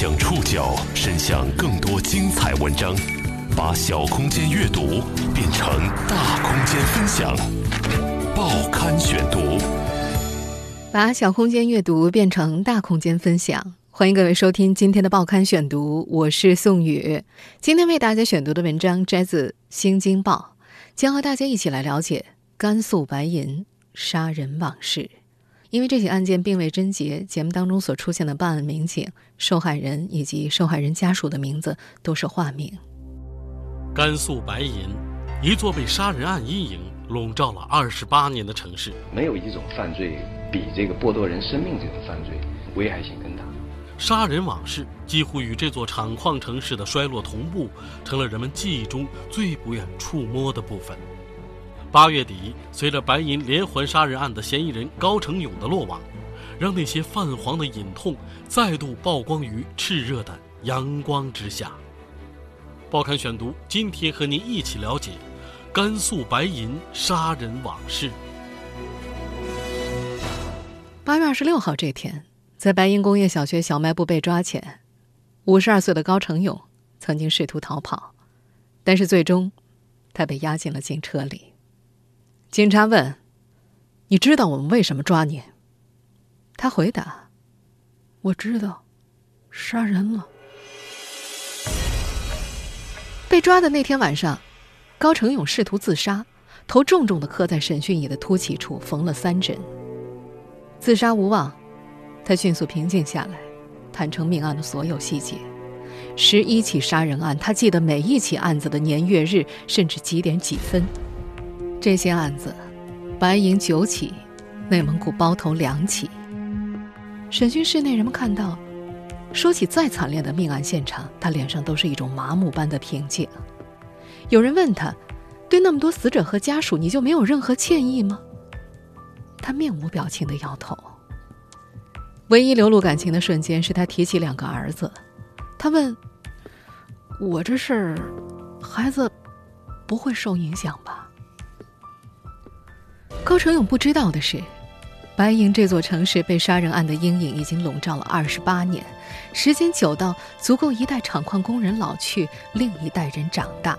将触角伸向更多精彩文章，把小空间阅读变成大空间分享。报刊选读，把小空间阅读变成大空间分享。欢迎各位收听今天的报刊选读，我是宋宇。今天为大家选读的文章摘自《新京报》，将和大家一起来了解甘肃白银杀人往事。因为这起案件并未侦结，节目当中所出现的办案民警、受害人以及受害人家属的名字都是化名。甘肃白银，一座被杀人案阴影笼罩了二十八年的城市。没有一种犯罪比这个剥夺人生命这种犯罪危害性更大。杀人往事几乎与这座厂矿城市的衰落同步，成了人们记忆中最不愿触摸的部分。八月底，随着白银连环杀人案的嫌疑人高成勇的落网，让那些泛黄的隐痛再度曝光于炽热的阳光之下。报刊选读，今天和您一起了解甘肃白银杀人往事。八月二十六号这天，在白银工业小学小卖部被抓前，五十二岁的高成勇曾经试图逃跑，但是最终，他被押进了警车里。警察问：“你知道我们为什么抓你？”他回答：“我知道，杀人了。”被抓的那天晚上，高成勇试图自杀，头重重的磕在审讯椅的凸起处，缝了三针。自杀无望，他迅速平静下来，坦诚命案的所有细节。十一起杀人案，他记得每一起案子的年月日，甚至几点几分。这些案子，白银九起，内蒙古包头两起。审讯室内，人们看到，说起再惨烈的命案现场，他脸上都是一种麻木般的平静。有人问他，对那么多死者和家属，你就没有任何歉意吗？他面无表情的摇头。唯一流露感情的瞬间，是他提起两个儿子。他问：“我这事儿，孩子不会受影响吧？”高成勇不知道的是，白银这座城市被杀人案的阴影已经笼罩了二十八年，时间久到足够一代厂矿工人老去，另一代人长大。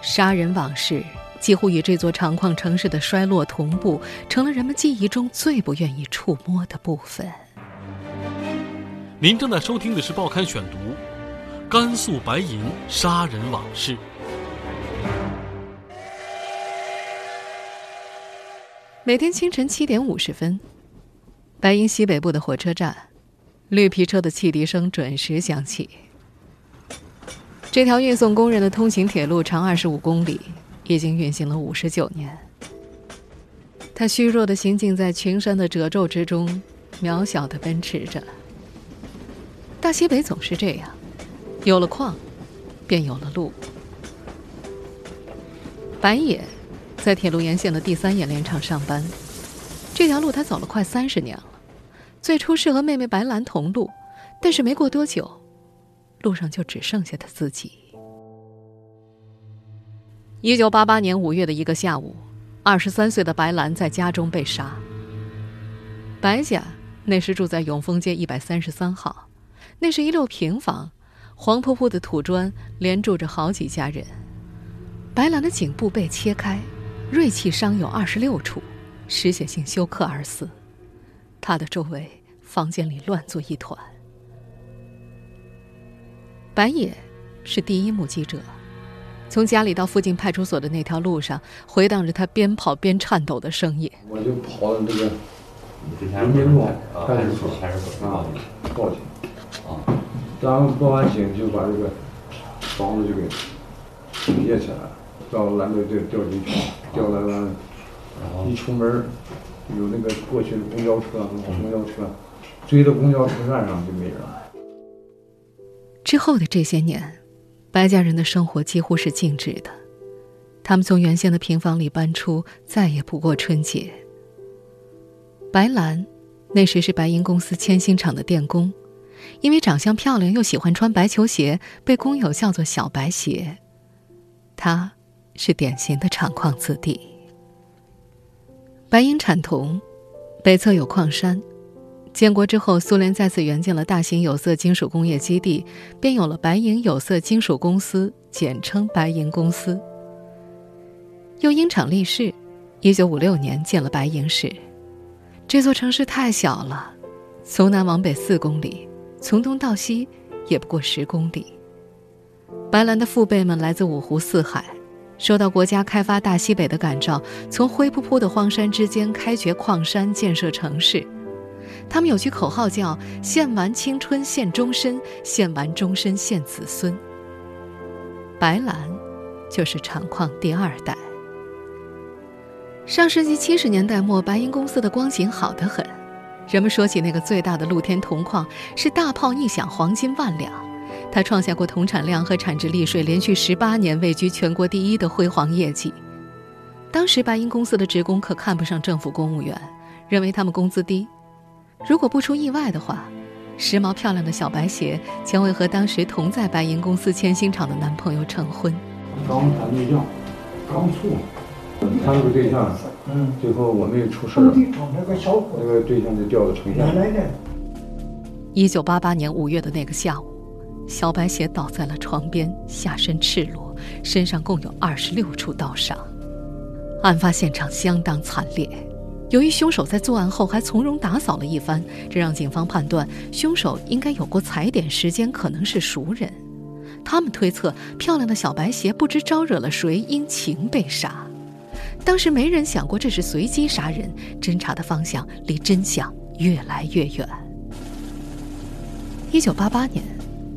杀人往事几乎与这座厂矿城市的衰落同步，成了人们记忆中最不愿意触摸的部分。您正在收听的是《报刊选读》，甘肃白银杀人往事。每天清晨七点五十分，白银西北部的火车站，绿皮车的汽笛声准时响起。这条运送工人的通行铁路长二十五公里，已经运行了五十九年。它虚弱的行进在群山的褶皱之中，渺小的奔驰着。大西北总是这样，有了矿，便有了路。白野。在铁路沿线的第三冶炼厂上班，这条路他走了快三十年了。最初是和妹妹白兰同路，但是没过多久，路上就只剩下他自己。一九八八年五月的一个下午，二十三岁的白兰在家中被杀。白家那时住在永丰街一百三十三号，那是一溜平房，黄扑扑的土砖连住着好几家人。白兰的颈部被切开。锐器伤有二十六处，失血性休克而死。他的周围房间里乱作一团。白野是第一目击者，从家里到附近派出所的那条路上，回荡着他边跑边颤抖的声音。我就跑到这个人民路派出所啊，报警啊，然后报完警就把这个房子就给灭起来了。到拦着就调进去，调来了，一出门有那个过去的公交车，公交车追到公交车站上就没人了。之后的这些年，白家人的生活几乎是静止的。他们从原先的平房里搬出，再也不过春节。白兰那时是白银公司铅芯厂的电工，因为长相漂亮又喜欢穿白球鞋，被工友叫做“小白鞋”。他。是典型的厂矿子弟。白银产铜，北侧有矿山，建国之后，苏联再次援建了大型有色金属工业基地，便有了白银有色金属公司，简称白银公司。又因厂立市，一九五六年建了白银市。这座城市太小了，从南往北四公里，从东到西也不过十公里。白兰的父辈们来自五湖四海，受到国家开发大西北的感召，从灰扑扑的荒山之间开掘矿山，建设城市。他们有句口号叫“献完青春献终身，献完终身献子孙”。白兰，就是厂矿第二代。上世纪七十年代末，白银公司的光景好得很。人们说起那个最大的露天铜矿，是大炮一响，黄金万两。它创下过同产量和产值利税连续十八年位居全国第一的辉煌业绩。当时白银公司的职工可看不上政府公务员，认为他们工资低。如果不出意外的话，时髦漂亮的小白鞋将会和当时同在白银公司铅芯厂的男朋友成婚。刚谈对象，刚处，谈了个对象，嗯，最后我们也出事了，那个对象就调到城下。一九八八年五月的那个下午，小白鞋倒在了床边，下身赤裸，身上共有二十六处刀伤，案发现场相当惨烈。由于凶手在作案后还从容打扫了一番，这让警方判断凶手应该有过踩点时间，可能是熟人。他们推测，漂亮的小白鞋不知招惹了谁，因情被杀。当时没人想过这是随机杀人，侦查的方向离真相越来越远。一九八八年，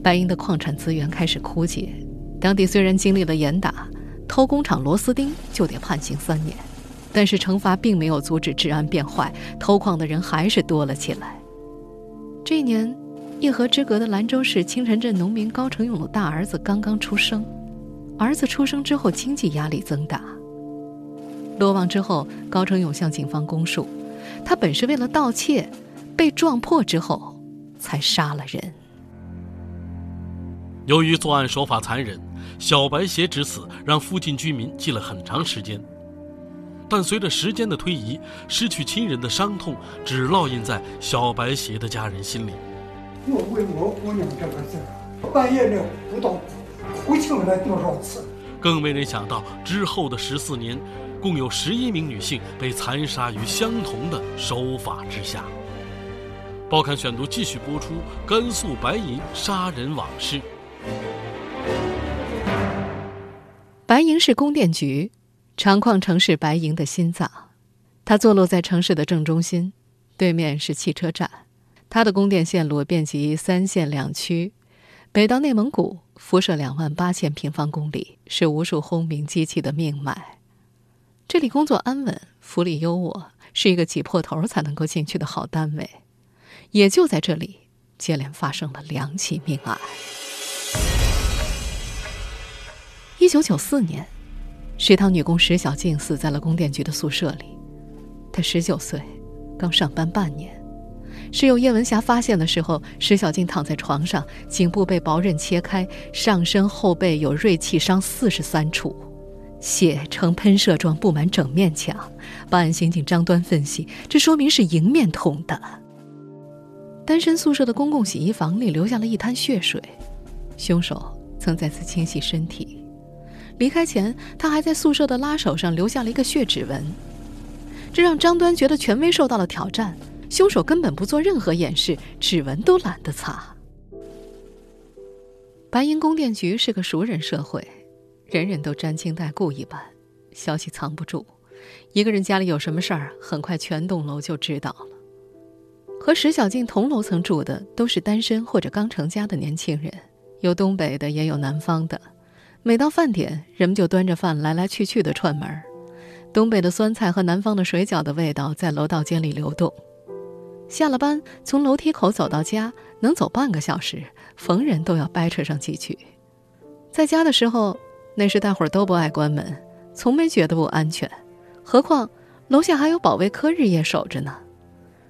白银的矿产资源开始枯竭，当地虽然经历了严打，偷工厂螺丝钉就得判刑三年。但是惩罚并没有阻止治安变坏，偷矿的人还是多了起来。这一年，一河之隔的兰州市青城镇农民高成勇的大儿子刚刚出生。儿子出生之后，经济压力增大。落网之后，高成勇向警方供述，他本是为了盗窃，被撞破之后，才杀了人。由于作案手法残忍，小白鞋之死让附近居民记了很长时间。但随着时间的推移，失去亲人的伤痛只烙印在小白鞋的家人心里。我为我姑娘这个事儿，半夜里不到哭泣了多少次。更没人想到，之后的十四年，共有十一名女性被残杀于相同的手法之下。报刊选读继续播出甘肃白银杀人往事。白银市供电局。长矿城市白银的心脏，它坐落在城市的正中心，对面是汽车站。它的供电线路遍及三县两区，北到内蒙古，辐射两万八千平方公里，是无数轰鸣机器的命脉。这里工作安稳，福利优渥，是一个挤破头才能够进去的好单位。也就在这里，接连发生了两起命案。一九九四年。食堂女工石小静死在了供电局的宿舍里，她十九岁，刚上班半年。室友叶文霞发现的时候，石小静躺在床上，颈部被薄刃切开，上身后背有锐器伤四十三处，血呈喷射状布满整面墙。办案刑警张端分析，这说明是迎面捅的。单身宿舍的公共洗衣房里留下了一滩血水，凶手曾在此清洗身体。离开前，他还在宿舍的拉手上留下了一个血指纹，这让张端觉得权威受到了挑战。凶手根本不做任何掩饰，指纹都懒得擦。白银供电局是个熟人社会，人人都沾亲带故一般，消息藏不住。一个人家里有什么事儿，很快全栋楼就知道了。和石小静同楼层住的都是单身或者刚成家的年轻人，有东北的，也有南方的。每到饭点，人们就端着饭来来去去的串门儿。东北的酸菜和南方的水饺的味道在楼道间里流动。下了班，从楼梯口走到家能走半个小时，逢人都要掰扯上几句。在家的时候，那时大伙儿都不爱关门，从没觉得不安全。何况楼下还有保卫科日夜守着呢。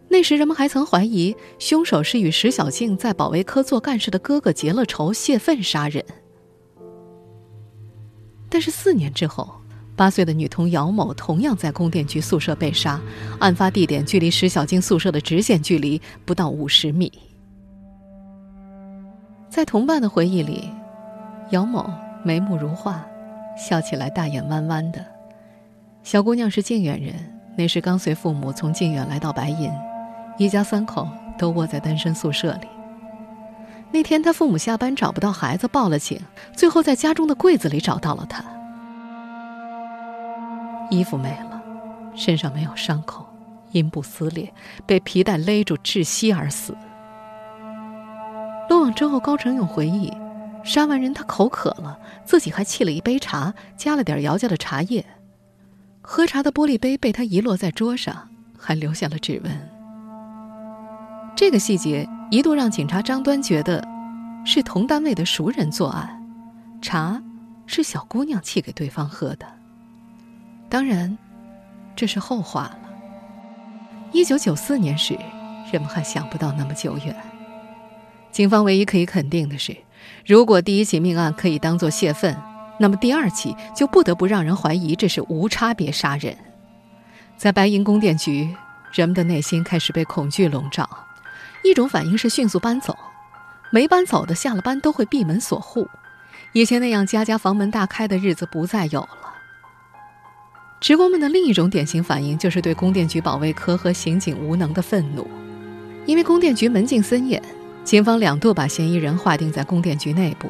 那时人们还曾怀疑凶手是与石小静在保卫科做干事的哥哥结了仇，泄愤杀人。但是四年之后，八岁的女童姚某同样在供电局宿舍被杀，案发地点距离石小金宿舍的直线距离不到五十米。在同伴的回忆里，姚某眉目如画，笑起来大眼弯弯的。小姑娘是靖远人，那时刚随父母从靖远来到白银，一家三口都窝在单身宿舍里。那天，他父母下班找不到孩子，报了警，最后在家中的柜子里找到了他。衣服没了，身上没有伤口，阴部撕裂，被皮带勒住窒息而死。落网之后，高成勇回忆，杀完人他口渴了，自己还沏了一杯茶，加了点姚家的茶叶。喝茶的玻璃杯被他遗落在桌上，还留下了指纹。这个细节。一度让警察张端觉得，是同单位的熟人作案，茶是小姑娘沏给对方喝的。当然，这是后话了。一九九四年时，人们还想不到那么久远。警方唯一可以肯定的是，如果第一起命案可以当作泄愤，那么第二起就不得不让人怀疑这是无差别杀人。在白银供电局，人们的内心开始被恐惧笼罩。一种反应是迅速搬走，没搬走的下了班都会闭门锁户，以前那样家家房门大开的日子不再有了。职工们的另一种典型反应就是对供电局保卫科和刑警无能的愤怒，因为供电局门禁森严，警方两度把嫌疑人划定在供电局内部，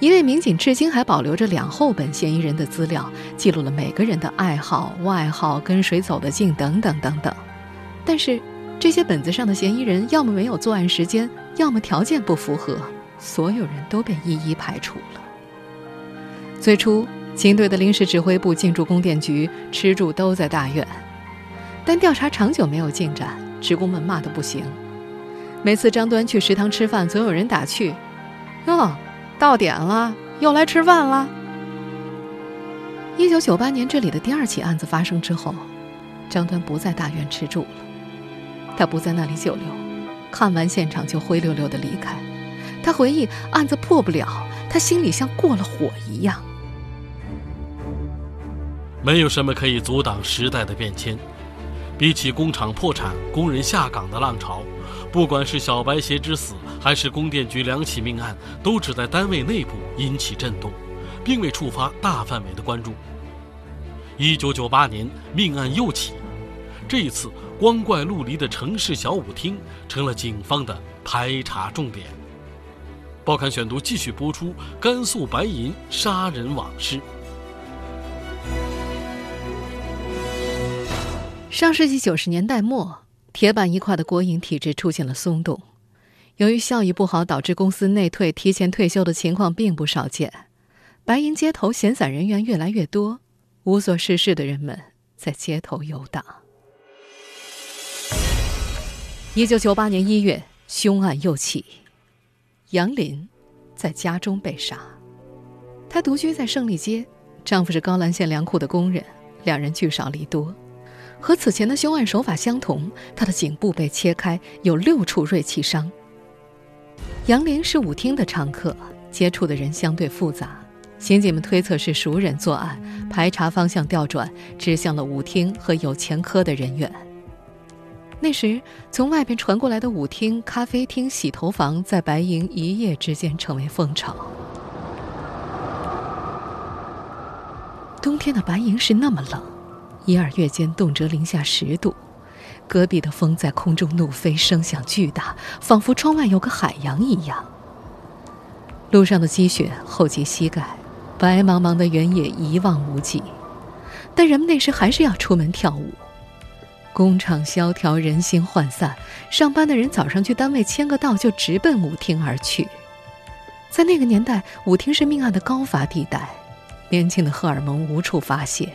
一位民警至今还保留着两厚本嫌疑人的资料，记录了每个人的爱好、外号、跟谁走得近等等等等，但是。这些本子上的嫌疑人，要么没有作案时间，要么条件不符合，所有人都被一一排除了。最初，警队的临时指挥部进驻供电局，吃住都在大院，但调查长久没有进展，职工们骂得不行。每次张端去食堂吃饭，总有人打趣：“哟，到点了，又来吃饭了。”一九九八年，这里的第二起案子发生之后，张端不在大院吃住了。他不在那里久留，看完现场就灰溜溜的离开。他回忆，案子破不了，他心里像过了火一样。没有什么可以阻挡时代的变迁。比起工厂破产、工人下岗的浪潮，不管是小白鞋之死，还是供电局两起命案，都只在单位内部引起震动，并未触发大范围的关注。一九九八年，命案又起，这一次。光怪陆离的城市小舞厅成了警方的排查重点。报刊选读继续播出甘肃白银杀人往事。上世纪九十年代末，铁板一块的国营体制出现了松动，由于效益不好，导致公司内退、提前退休的情况并不少见。白银街头闲散人员越来越多，无所事事的人们在街头游荡。一九九八年一月，凶案又起。杨林在家中被杀。她独居在胜利街，丈夫是高兰县粮库的工人，两人聚少离多。和此前的凶案手法相同，她的颈部被切开，有六处锐器伤。杨林是舞厅的常客，接触的人相对复杂，刑警们推测是熟人作案，排查方向调转，指向了舞厅和有前科的人员。那时，从外边传过来的舞厅、咖啡厅、洗头房，在白银一夜之间成为风潮。冬天的白银是那么冷，一二月间动辄零下十度，隔壁的风在空中怒飞，声响巨大，仿佛窗外有个海洋一样。路上的积雪厚及膝盖，白茫茫的原野一望无际，但人们那时还是要出门跳舞。工厂萧条，人心涣散。上班的人早上去单位签个到，就直奔舞厅而去。在那个年代，舞厅是命案的高发地带，年轻的荷尔蒙无处发泄。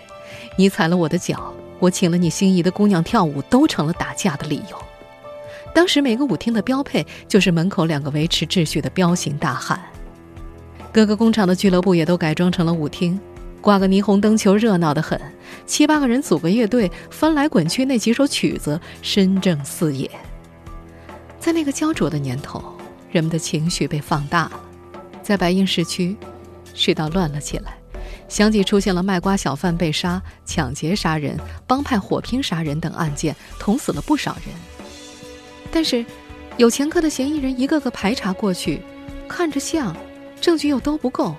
你踩了我的脚，我请了你心仪的姑娘跳舞，都成了打架的理由。当时每个舞厅的标配就是门口两个维持秩序的彪形大汉。各个工厂的俱乐部也都改装成了舞厅。挂个霓虹灯球，热闹得很。七八个人组个乐队，翻来滚去，那几首曲子深正四野。在那个焦灼的年头，人们的情绪被放大了。在白银市区，世道乱了起来，相继出现了卖瓜小贩被杀、抢劫杀人、帮派火拼杀人等案件，捅死了不少人。但是，有前科的嫌疑人一个个排查过去，看着像，证据又都不够。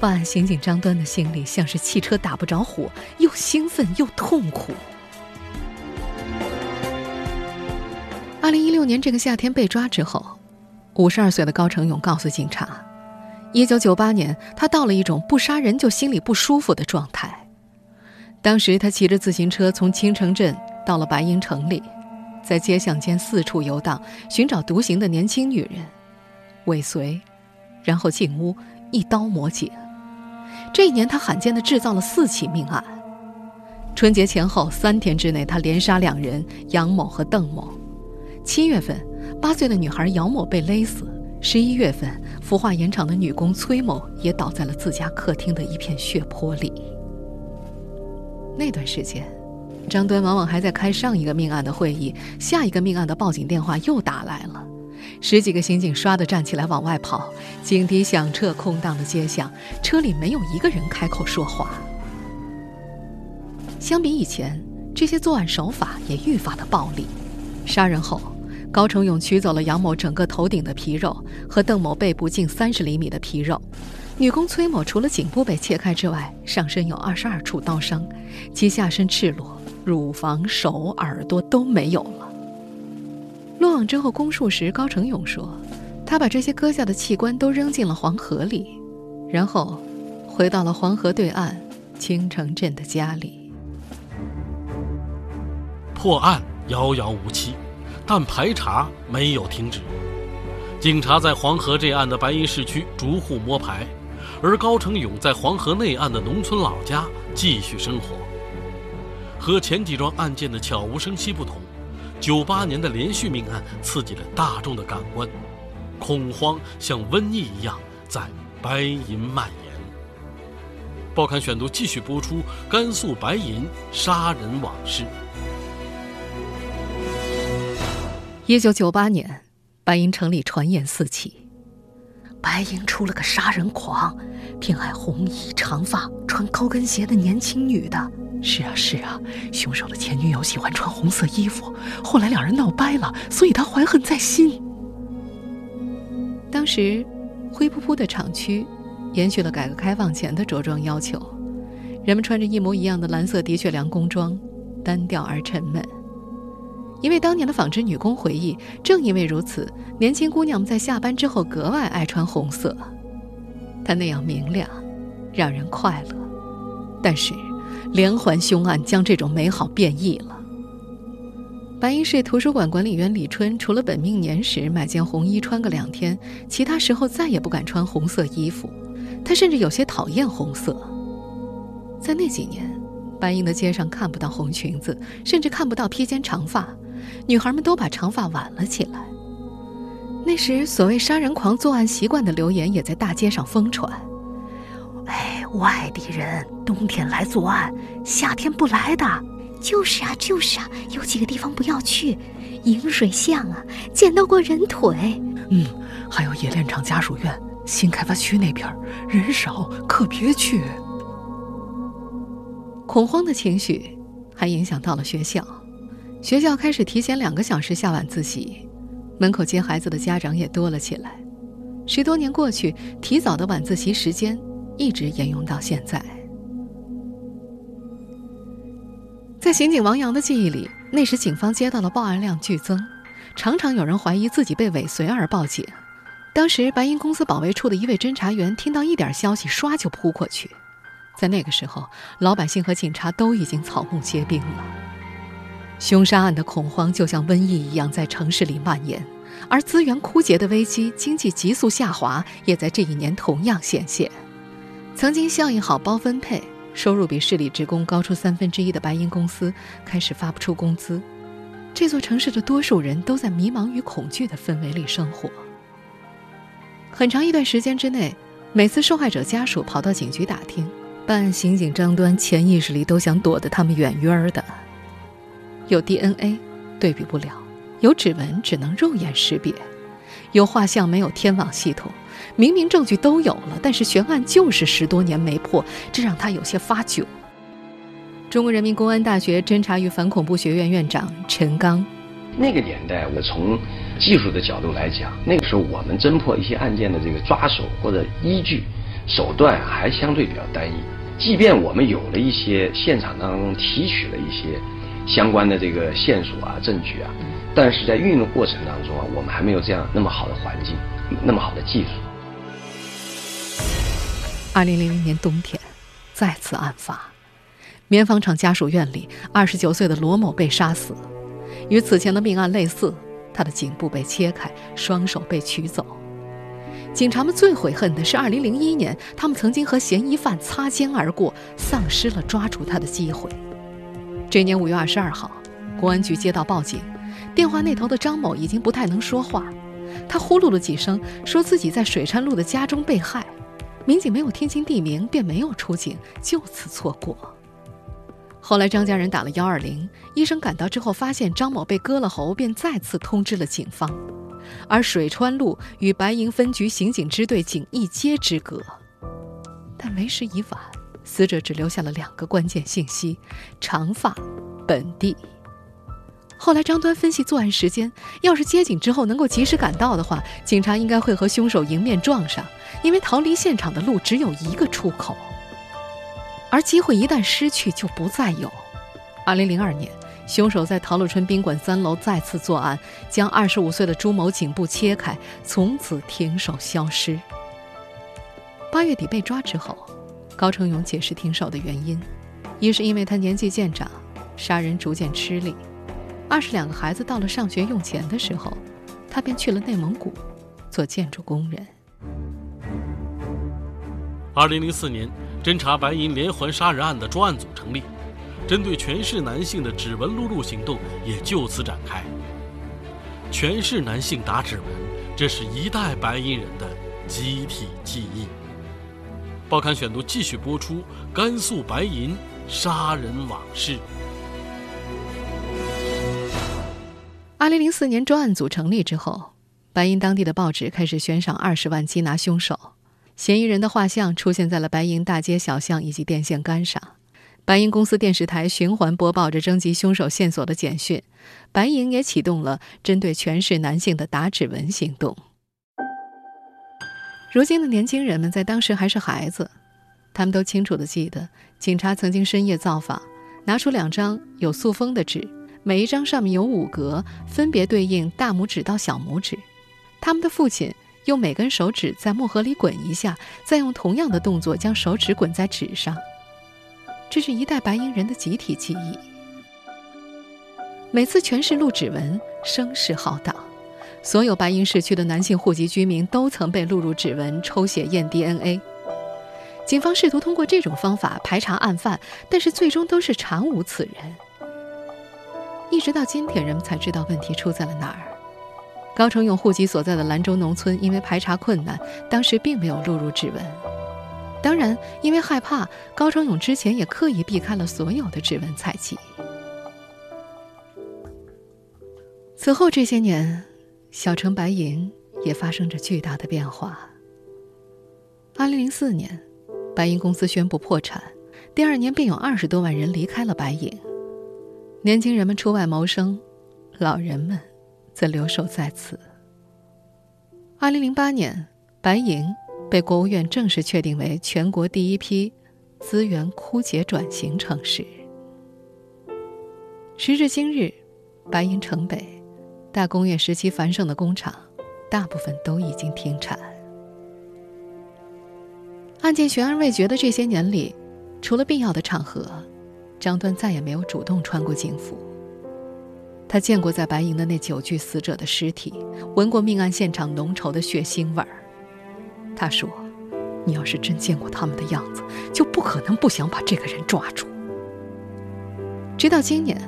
办案刑警张端的心里像是汽车打不着火，又兴奋又痛苦。二零一六年这个夏天被抓之后，五十二岁的高成勇告诉警察，一九九八年他到了一种不杀人就心里不舒服的状态。当时他骑着自行车从青城镇到了白银城里，在街巷间四处游荡，寻找独行的年轻女人，尾随，然后进屋一刀抹颈。这一年，他罕见的制造了四起命案。春节前后三天之内，他连杀两人：杨某和邓某。七月份，八岁的女孩姚某被勒死；十一月份，孵化盐场的女工崔某也倒在了自家客厅的一片血泊里。那段时间，张端往往还在开上一个命案的会议，下一个命案的报警电话又打来了。十几个刑警唰的站起来往外跑，警笛响彻空荡的街巷，车里没有一个人开口说话。相比以前，这些作案手法也愈发的暴力。杀人后，高成勇取走了杨某整个头顶的皮肉和邓某背部近三十厘米的皮肉。女工崔某除了颈部被切开之外，上身有二十二处刀伤，其下身赤裸，乳房、手、耳朵都没有了。之后供述时，高成勇说：“他把这些割下的器官都扔进了黄河里，然后回到了黄河对岸青城镇的家里。”破案遥遥无期，但排查没有停止。警察在黄河这岸的白银市区逐户摸排，而高成勇在黄河内岸的农村老家继续生活。和前几桩案件的悄无声息不同。九八年的连续命案刺激了大众的感官，恐慌像瘟疫一样在白银蔓延。报刊选读继续播出甘肃白银杀人往事。一九九八年，白银城里传言四起，白银出了个杀人狂，偏爱红衣长发、穿高跟鞋的年轻女的。是啊是啊，凶手的前女友喜欢穿红色衣服，后来两人闹掰了，所以他怀恨在心。当时，灰扑扑的厂区，延续了改革开放前的着装要求，人们穿着一模一样的蓝色的确良工装，单调而沉闷。一位当年的纺织女工回忆，正因为如此，年轻姑娘们在下班之后格外爱穿红色，它那样明亮，让人快乐。但是。连环凶案将这种美好变异了。白银市图书馆管理员李春，除了本命年时买件红衣穿个两天，其他时候再也不敢穿红色衣服。他甚至有些讨厌红色。在那几年，白银的街上看不到红裙子，甚至看不到披肩长发，女孩们都把长发挽了起来。那时，所谓杀人狂作案习惯的流言也在大街上疯传。哎，外地人冬天来作案，夏天不来的。就是啊，就是啊，有几个地方不要去，引水巷啊，捡到过人腿。嗯，还有冶炼厂家属院，新开发区那边人少，可别去。恐慌的情绪还影响到了学校，学校开始提前两个小时下晚自习，门口接孩子的家长也多了起来。十多年过去，提早的晚自习时间。一直沿用到现在。在刑警王阳的记忆里，那时警方接到了报案量剧增，常常有人怀疑自己被尾随而报警。当时白银公司保卫处的一位侦查员听到一点消息，唰就扑过去。在那个时候，老百姓和警察都已经草木皆兵了。凶杀案的恐慌就像瘟疫一样在城市里蔓延，而资源枯竭的危机、经济急速下滑也在这一年同样显现。曾经效益好、包分配、收入比市里职工高出三分之一的白银公司开始发不出工资，这座城市的多数人都在迷茫与恐惧的氛围里生活。很长一段时间之内，每次受害者家属跑到警局打听，办案刑警张端潜意识里都想躲得他们远远的。有 DNA，对比不了；有指纹，只能肉眼识别；有画像，没有天网系统。明明证据都有了，但是悬案就是十多年没破，这让他有些发窘。中国人民公安大学侦查与反恐怖学院院长陈刚，那个年代，我从技术的角度来讲，那个时候我们侦破一些案件的这个抓手或者依据手段还相对比较单一。即便我们有了一些现场当中提取了一些相关的这个线索啊、证据啊，但是在运用过程当中啊，我们还没有这样那么好的环境，那么好的技术。二零零零年冬天，再次案发。棉纺厂家属院里，二十九岁的罗某被杀死，与此前的命案类似，他的颈部被切开，双手被取走。警察们最悔恨的是，二零零一年，他们曾经和嫌疑犯擦肩而过，丧失了抓住他的机会。这年五月二十二号，公安局接到报警，电话那头的张某已经不太能说话，他呼噜了几声，说自己在水川路的家中被害。民警没有听清地名，便没有出警，就此错过。后来，张家人打了幺二零，医生赶到之后发现张某被割了喉，便再次通知了警方。而水川路与白银分局刑警支队仅一街之隔。但为时已晚，死者只留下了两个关键信息：长发，本地。后来，张端分析作案时间，要是接警之后能够及时赶到的话，警察应该会和凶手迎面撞上，因为逃离现场的路只有一个出口。而机会一旦失去，就不再有。二零零二年，凶手在陶乐春宾馆三楼再次作案，将二十五岁的朱某颈部切开，从此停手消失。八月底被抓之后，高成勇解释停手的原因，一是因为他年纪渐长，杀人逐渐吃力；二是两个孩子到了上学用钱的时候，他便去了内蒙古，做建筑工人。二零零四年。侦查白银连环杀人案的专案组成立，针对全市男性的指纹录入行动也就此展开。全市男性打指纹，这是一代白银人的集体记忆。报刊选读继续播出甘肃白银杀人往事。二零零四年专案组成立之后，白银当地的报纸开始悬赏二十万缉拿凶手。嫌疑人的画像出现在了白银大街小巷以及电线杆上，白银公司电视台循环播报着征集凶手线索的简讯，白银也启动了针对全市男性的打指纹行动。如今的年轻人们在当时还是孩子，他们都清楚地记得，警察曾经深夜造访，拿出两张有塑封的纸，每一张上面有五格，分别对应大拇指到小拇指，他们的父亲。用每根手指在墨盒里滚一下，再用同样的动作将手指滚在纸上。这是一代白银人的集体记忆。每次全市录指纹，声势浩荡，所有白银市区的男性户籍居民都曾被录入指纹、抽血验 DNA。警方试图通过这种方法排查案犯，但是最终都是查无此人。一直到今天，人们才知道问题出在了哪儿。高成勇户籍所在的兰州农村，因为排查困难，当时并没有录入指纹。当然，因为害怕，高成勇之前也刻意避开了所有的指纹采集。此后这些年，小城白银也发生着巨大的变化。二零零四年，白银公司宣布破产，第二年便有二十多万人离开了白银，年轻人们出外谋生，老人们。则留守在此。二零零八年，白银被国务院正式确定为全国第一批资源枯竭转型城市。时至今日，白银城北大工业时期繁盛的工厂，大部分都已经停产。案件悬而未决的这些年里，除了必要的场合，张端再也没有主动穿过警服。他见过在白银的那九具死者的尸体，闻过命案现场浓稠的血腥味儿。他说：“你要是真见过他们的样子，就不可能不想把这个人抓住。”直到今年，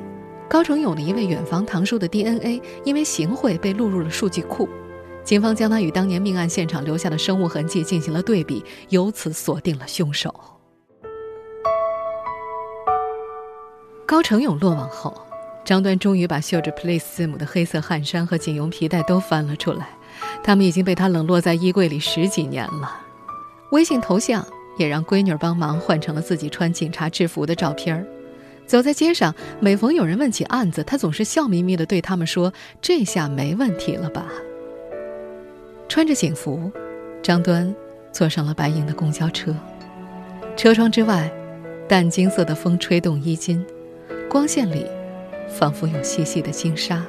高成勇的一位远房堂叔的 DNA 因为行贿被录入了数据库，警方将他与当年命案现场留下的生物痕迹进行了对比，由此锁定了凶手。高成勇落网后。张端终于把绣着 “Police” 字母的黑色汗衫和警用皮带都翻了出来，他们已经被他冷落在衣柜里十几年了。微信头像也让闺女帮忙换成了自己穿警察制服的照片儿。走在街上，每逢有人问起案子，他总是笑眯眯地对他们说：“这下没问题了吧？”穿着警服，张端坐上了白银的公交车。车窗之外，淡金色的风吹动衣襟，光线里仿佛有细细的金沙。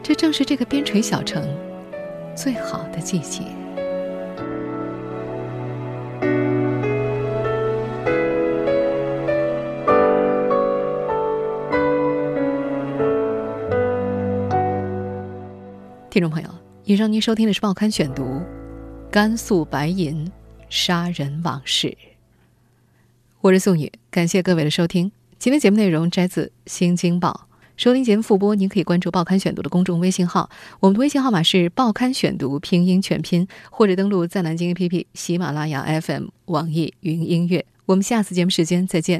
这正是这个边陲小城最好的季节。听众朋友，以上您收听的是《报刊选读》，甘肃白银杀人往事。我是宋宇，感谢各位的收听。今天节目内容摘自《新京报》，收听节目复播，您可以关注《报刊选读》的公众微信号，我们的微信号码是《报刊选读》拼音全拼，或者登录在南京 APP、喜马拉雅 FM、网易云音乐。我们下次节目时间再见。